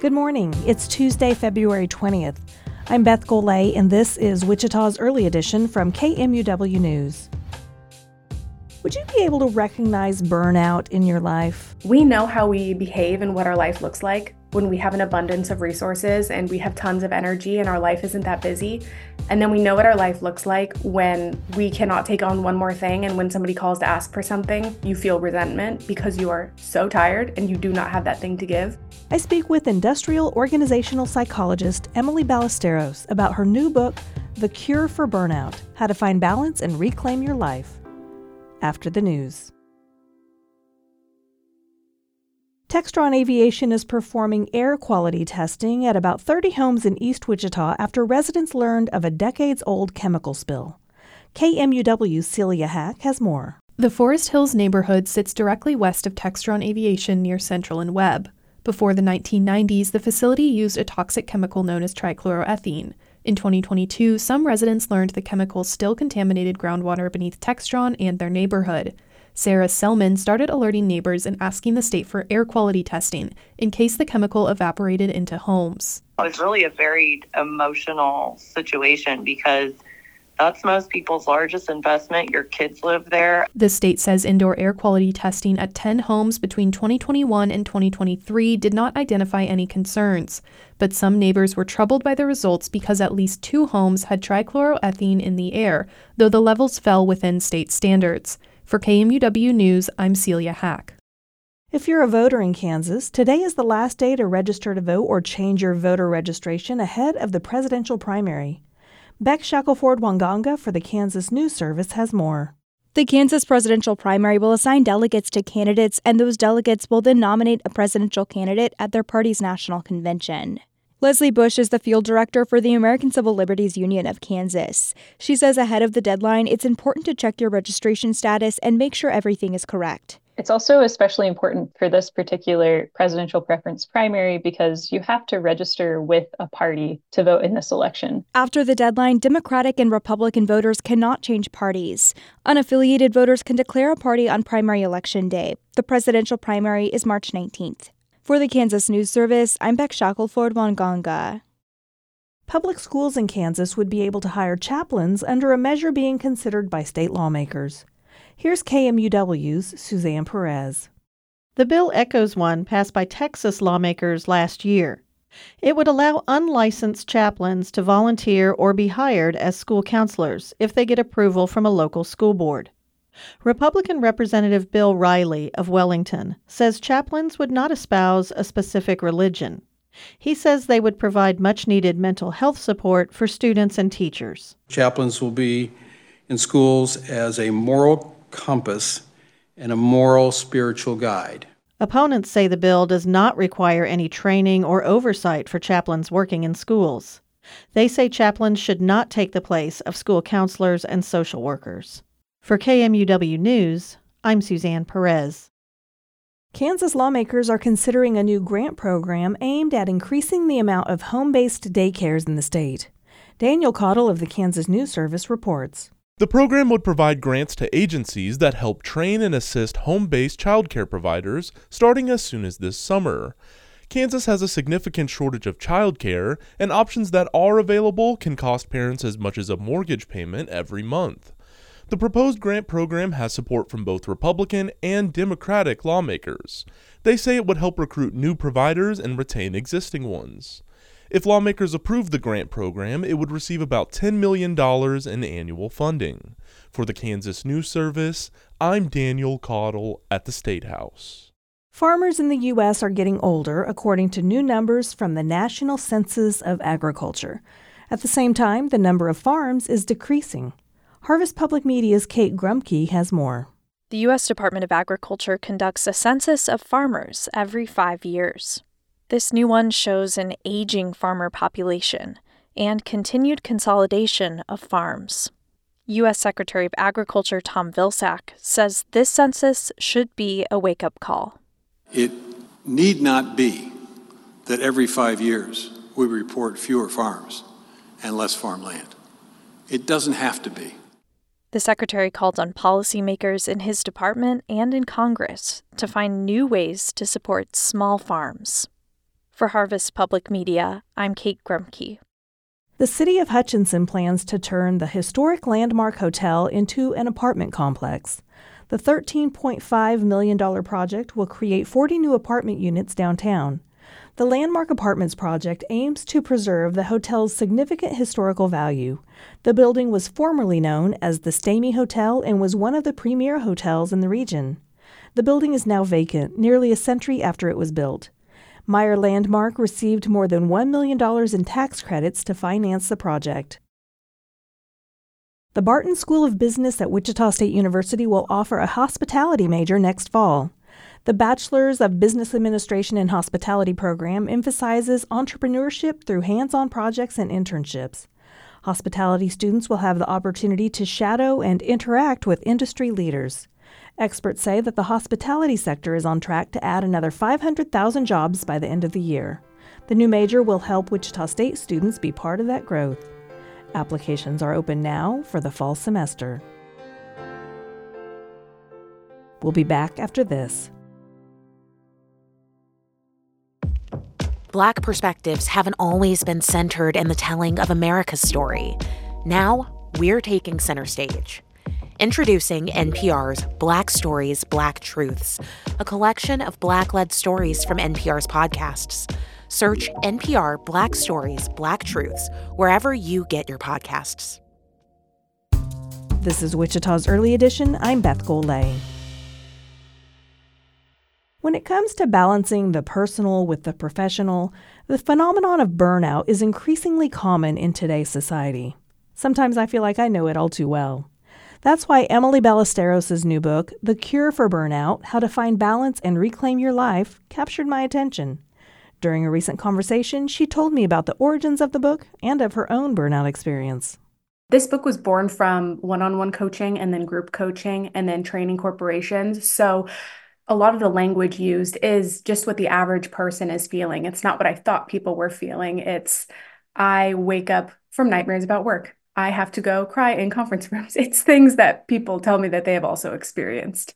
Good morning. It's Tuesday, February 20th. I'm Beth Golay, and this is Wichita's Early Edition from KMUW News. Would you be able to recognize burnout in your life? We know how we behave and what our life looks like when we have an abundance of resources and we have tons of energy and our life isn't that busy. And then we know what our life looks like when we cannot take on one more thing. And when somebody calls to ask for something, you feel resentment because you are so tired and you do not have that thing to give. I speak with industrial organizational psychologist Emily Ballesteros about her new book, The Cure for Burnout How to Find Balance and Reclaim Your Life. After the news. Textron Aviation is performing air quality testing at about 30 homes in East Wichita after residents learned of a decades old chemical spill. KMUW's Celia Hack has more. The Forest Hills neighborhood sits directly west of Textron Aviation near Central and Webb. Before the 1990s, the facility used a toxic chemical known as trichloroethene. In 2022, some residents learned the chemical still contaminated groundwater beneath Textron and their neighborhood. Sarah Selman started alerting neighbors and asking the state for air quality testing in case the chemical evaporated into homes. It's really a very emotional situation because that's most people's largest investment. Your kids live there. The state says indoor air quality testing at 10 homes between 2021 and 2023 did not identify any concerns. But some neighbors were troubled by the results because at least two homes had trichloroethene in the air, though the levels fell within state standards. For KMUW News, I'm Celia Hack. If you're a voter in Kansas, today is the last day to register to vote or change your voter registration ahead of the presidential primary. Beck Shackelford Wanganga for the Kansas News Service has more. The Kansas presidential primary will assign delegates to candidates, and those delegates will then nominate a presidential candidate at their party's national convention. Leslie Bush is the field director for the American Civil Liberties Union of Kansas. She says ahead of the deadline, it's important to check your registration status and make sure everything is correct. It's also especially important for this particular presidential preference primary because you have to register with a party to vote in this election. After the deadline, Democratic and Republican voters cannot change parties. Unaffiliated voters can declare a party on primary election day. The presidential primary is March 19th. For the Kansas News Service, I'm Beck Shackelford Wanganga. Public schools in Kansas would be able to hire chaplains under a measure being considered by state lawmakers. Here's KMUW's Suzanne Perez. The bill echoes one passed by Texas lawmakers last year. It would allow unlicensed chaplains to volunteer or be hired as school counselors if they get approval from a local school board. Republican Representative Bill Rhiley of Wellington says chaplains would not espouse a specific religion. He says they would provide much needed mental health support for students and teachers. Chaplains will be in schools as a moral compass and a moral spiritual guide. Opponents say the bill does not require any training or oversight for chaplains working in schools. They say chaplains should not take the place of school counselors and social workers. For KMUW News, I'm Suzanne Perez. Kansas lawmakers are considering a new grant program aimed at increasing the amount of home based daycares in the state. Daniel Caudill of the Kansas News Service reports. The program would provide grants to agencies that help train and assist home based childcare providers starting as soon as this summer. Kansas has a significant shortage of childcare, and options that are available can cost parents as much as a mortgage payment every month. The proposed grant program has support from both Republican and Democratic lawmakers. They say it would help recruit new providers and retain existing ones. If lawmakers approve the grant program, it would receive about $10 million in annual funding. For the Kansas News Service, I'm Daniel Caudill at the State House. Farmers in the U.S. are getting older, according to new numbers from the National Census of Agriculture. At the same time, the number of farms is decreasing. Harvest Public Media's Kate Grumke has more. The U.S. Department of Agriculture conducts a census of farmers every five years. This new one shows an aging farmer population and continued consolidation of farms. U.S. Secretary of Agriculture Tom Vilsack says this census should be a wake up call. It need not be that every five years we report fewer farms and less farmland. It doesn't have to be. The secretary called on policymakers in his department and in Congress to find new ways to support small farms. For Harvest Public Media, I'm Kate Grumke. The city of Hutchinson plans to turn the historic Landmark Hotel into an apartment complex. The $13.5 million project will create 40 new apartment units downtown. The Landmark Apartments project aims to preserve the hotel's significant historical value. The building was formerly known as the Stamy Hotel and was one of the premier hotels in the region. The building is now vacant, nearly a century after it was built. Meyer Landmark received more than $1 million in tax credits to finance the project. The Barton School of Business at Wichita State University will offer a hospitality major next fall. The Bachelor's of Business Administration and Hospitality program emphasizes entrepreneurship through hands on projects and internships. Hospitality students will have the opportunity to shadow and interact with industry leaders. Experts say that the hospitality sector is on track to add another 500,000 jobs by the end of the year. The new major will help Wichita State students be part of that growth. Applications are open now for the fall semester. We'll be back after this. Black perspectives haven't always been centered in the telling of America's story. Now, we're taking center stage. Introducing NPR's Black Stories, Black Truths, a collection of Black led stories from NPR's podcasts. Search NPR Black Stories, Black Truths wherever you get your podcasts. This is Wichita's Early Edition. I'm Beth Golay. When it comes to balancing the personal with the professional, the phenomenon of burnout is increasingly common in today's society. Sometimes I feel like I know it all too well. That's why Emily Ballesteros' new book, The Cure for Burnout How to Find Balance and Reclaim Your Life, captured my attention. During a recent conversation, she told me about the origins of the book and of her own burnout experience. This book was born from one on one coaching and then group coaching and then training corporations. So a lot of the language used is just what the average person is feeling. It's not what I thought people were feeling. It's, I wake up from nightmares about work. I have to go cry in conference rooms. It's things that people tell me that they have also experienced.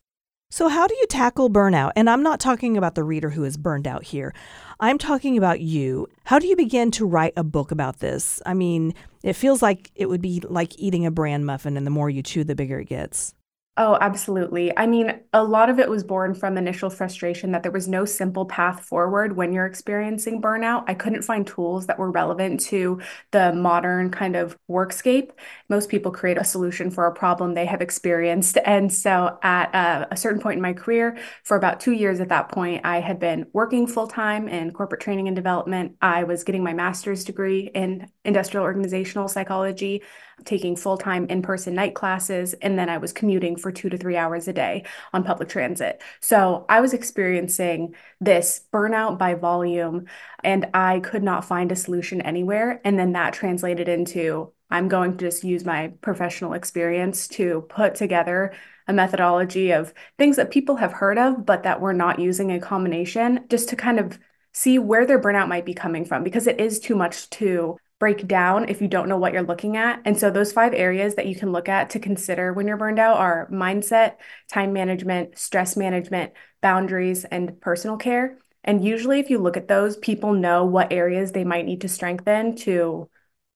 So, how do you tackle burnout? And I'm not talking about the reader who is burned out here. I'm talking about you. How do you begin to write a book about this? I mean, it feels like it would be like eating a bran muffin, and the more you chew, the bigger it gets. Oh, absolutely. I mean, a lot of it was born from initial frustration that there was no simple path forward when you're experiencing burnout. I couldn't find tools that were relevant to the modern kind of workscape. Most people create a solution for a problem they have experienced. And so, at a, a certain point in my career, for about two years at that point, I had been working full time in corporate training and development. I was getting my master's degree in industrial organizational psychology taking full time in person night classes, and then I was commuting for two to three hours a day on public transit. So I was experiencing this burnout by volume, and I could not find a solution anywhere. And then that translated into I'm going to just use my professional experience to put together a methodology of things that people have heard of, but that we're not using a combination just to kind of see where their burnout might be coming from because it is too much to break down if you don't know what you're looking at. And so those five areas that you can look at to consider when you're burned out are mindset, time management, stress management, boundaries, and personal care. And usually if you look at those, people know what areas they might need to strengthen to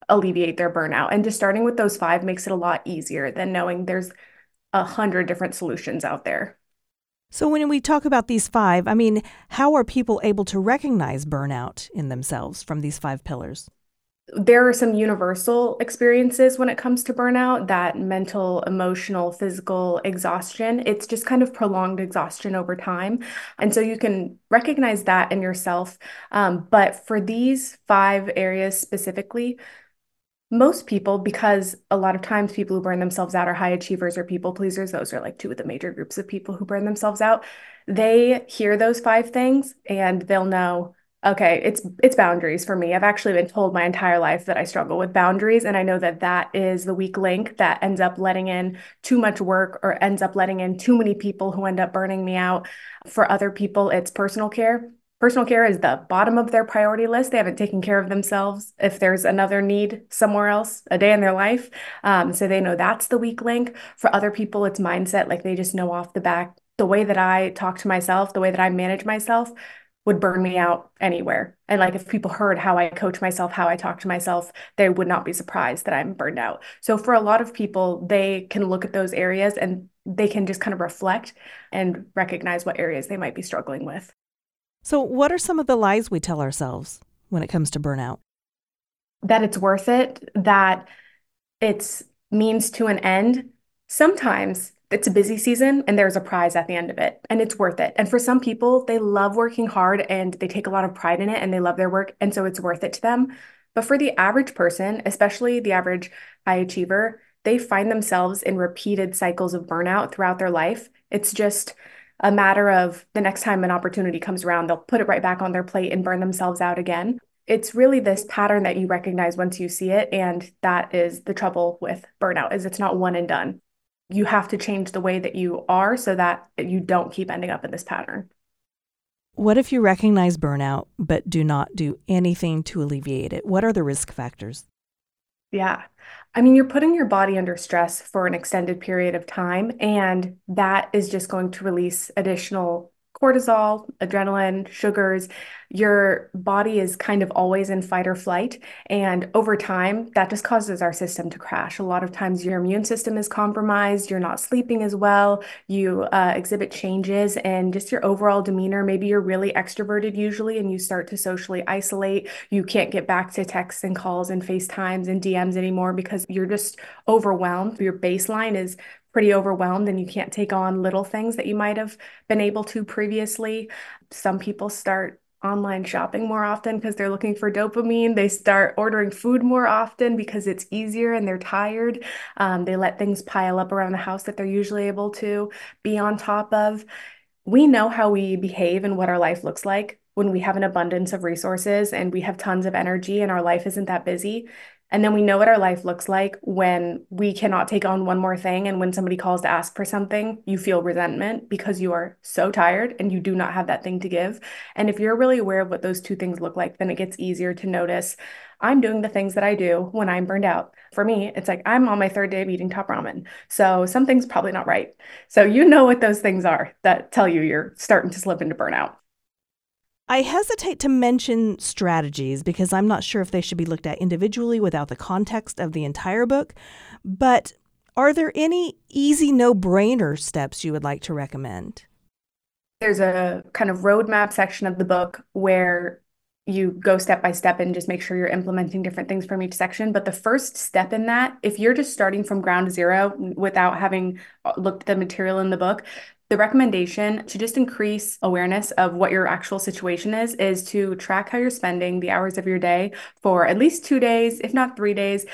alleviate their burnout. And just starting with those five makes it a lot easier than knowing there's a hundred different solutions out there. So, when we talk about these five, I mean, how are people able to recognize burnout in themselves from these five pillars? There are some universal experiences when it comes to burnout that mental, emotional, physical exhaustion. It's just kind of prolonged exhaustion over time. And so you can recognize that in yourself. Um, but for these five areas specifically, most people, because a lot of times people who burn themselves out are high achievers or people pleasers, those are like two of the major groups of people who burn themselves out. They hear those five things and they'll know okay it's it's boundaries for me. I've actually been told my entire life that i struggle with boundaries and i know that that is the weak link that ends up letting in too much work or ends up letting in too many people who end up burning me out. For other people it's personal care. Personal care is the bottom of their priority list. They haven't taken care of themselves if there's another need somewhere else a day in their life. Um, so they know that's the weak link. For other people it's mindset like they just know off the back. The way that i talk to myself the way that i manage myself would burn me out anywhere. And like if people heard how I coach myself, how I talk to myself, they would not be surprised that I'm burned out. So for a lot of people, they can look at those areas and they can just kind of reflect and recognize what areas they might be struggling with. So, what are some of the lies we tell ourselves when it comes to burnout? That it's worth it, that it's means to an end. Sometimes it's a busy season and there's a prize at the end of it and it's worth it. And for some people, they love working hard and they take a lot of pride in it and they love their work. And so it's worth it to them. But for the average person, especially the average high achiever, they find themselves in repeated cycles of burnout throughout their life. It's just a matter of the next time an opportunity comes around, they'll put it right back on their plate and burn themselves out again. It's really this pattern that you recognize once you see it. And that is the trouble with burnout is it's not one and done you have to change the way that you are so that you don't keep ending up in this pattern. What if you recognize burnout but do not do anything to alleviate it? What are the risk factors? Yeah. I mean, you're putting your body under stress for an extended period of time, and that is just going to release additional cortisol, adrenaline, sugars, your body is kind of always in fight or flight. And over time, that just causes our system to crash. A lot of times, your immune system is compromised, you're not sleeping as well, you uh, exhibit changes, and just your overall demeanor. Maybe you're really extroverted usually, and you start to socially isolate. You can't get back to texts and calls and FaceTimes and DMs anymore because you're just overwhelmed. Your baseline is pretty overwhelmed and you can't take on little things that you might have been able to previously. Some people start online shopping more often because they're looking for dopamine. They start ordering food more often because it's easier and they're tired. Um, they let things pile up around the house that they're usually able to be on top of. We know how we behave and what our life looks like when we have an abundance of resources and we have tons of energy and our life isn't that busy. And then we know what our life looks like when we cannot take on one more thing. And when somebody calls to ask for something, you feel resentment because you are so tired and you do not have that thing to give. And if you're really aware of what those two things look like, then it gets easier to notice I'm doing the things that I do when I'm burned out. For me, it's like I'm on my third day of eating top ramen. So something's probably not right. So you know what those things are that tell you you're starting to slip into burnout. I hesitate to mention strategies because I'm not sure if they should be looked at individually without the context of the entire book. But are there any easy, no brainer steps you would like to recommend? There's a kind of roadmap section of the book where you go step by step and just make sure you're implementing different things from each section. But the first step in that, if you're just starting from ground zero without having looked at the material in the book, the recommendation to just increase awareness of what your actual situation is is to track how you're spending the hours of your day for at least two days, if not three days,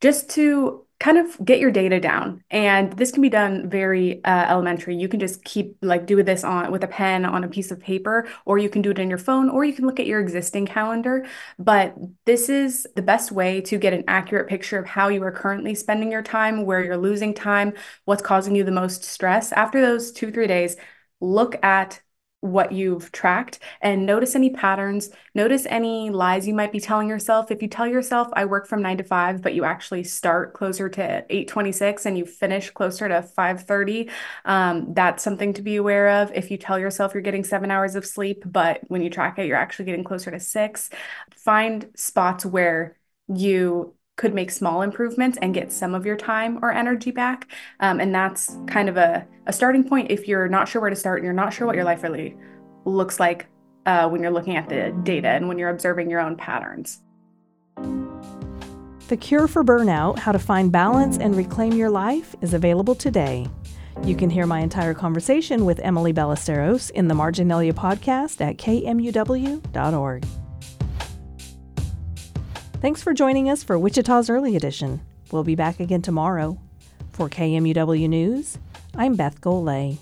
just to kind of get your data down. And this can be done very uh, elementary. You can just keep like do this on with a pen on a piece of paper or you can do it in your phone or you can look at your existing calendar. But this is the best way to get an accurate picture of how you are currently spending your time where you're losing time what's causing you the most stress. After those two three days look at what you've tracked and notice any patterns. Notice any lies you might be telling yourself. If you tell yourself i work from 9 to 5 but you actually start closer to 8.26 and you finish closer to 5.30 um, that's something to be aware of. If you tell yourself you're getting seven hours of sleep but when you track it you're actually getting closer to six find spots where you could make small improvements and get some of your time or energy back. Um, and that's kind of a, a starting point if you're not sure where to start and you're not sure what your life really looks like uh, when you're looking at the data and when you're observing your own patterns. The Cure for Burnout How to Find Balance and Reclaim Your Life is available today. You can hear my entire conversation with Emily Ballesteros in the Marginalia podcast at kmuw.org. Thanks for joining us for Wichita's Early Edition. We'll be back again tomorrow. For KMUW News, I'm Beth Golay.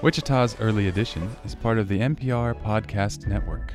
Wichita's Early Edition is part of the NPR Podcast Network.